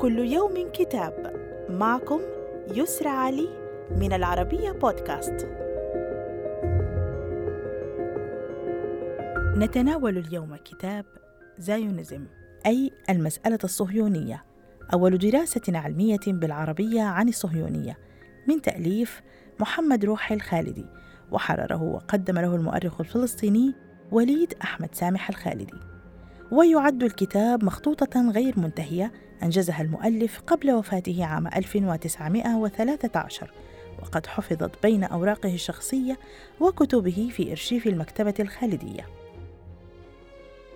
كل يوم كتاب. معكم يسرى علي من العربية بودكاست. نتناول اليوم كتاب زايونيزم أي المسألة الصهيونية. أول دراسة علمية بالعربية عن الصهيونية من تأليف محمد روحي الخالدي وحرره وقدم له المؤرخ الفلسطيني وليد أحمد سامح الخالدي. ويعد الكتاب مخطوطة غير منتهية أنجزها المؤلف قبل وفاته عام 1913 وقد حفظت بين أوراقه الشخصية وكتبه في إرشيف المكتبة الخالدية.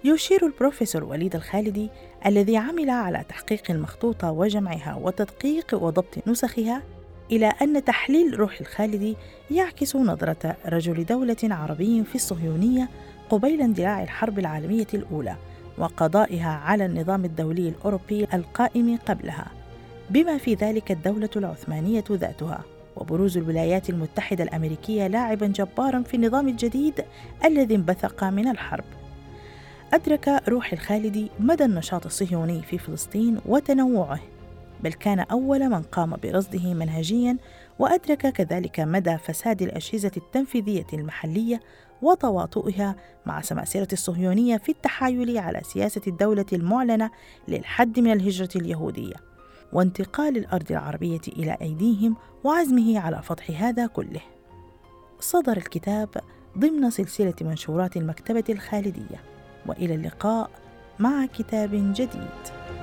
يشير البروفيسور وليد الخالدي الذي عمل على تحقيق المخطوطة وجمعها وتدقيق وضبط نسخها إلى أن تحليل روح الخالدي يعكس نظرة رجل دولة عربي في الصهيونية قبيل اندلاع الحرب العالمية الأولى وقضائها على النظام الدولي الأوروبي القائم قبلها بما في ذلك الدولة العثمانية ذاتها وبروز الولايات المتحدة الأمريكية لاعبا جبارا في النظام الجديد الذي انبثق من الحرب. أدرك روح الخالدي مدى النشاط الصهيوني في فلسطين وتنوعه بل كان أول من قام برصده منهجيا وأدرك كذلك مدى فساد الأجهزة التنفيذية المحلية وتواطؤها مع سماسرة الصهيونية في التحايل على سياسة الدولة المعلنة للحد من الهجرة اليهودية وانتقال الأرض العربية إلى أيديهم وعزمه على فتح هذا كله. صدر الكتاب ضمن سلسلة منشورات المكتبة الخالدية، وإلى اللقاء مع كتاب جديد.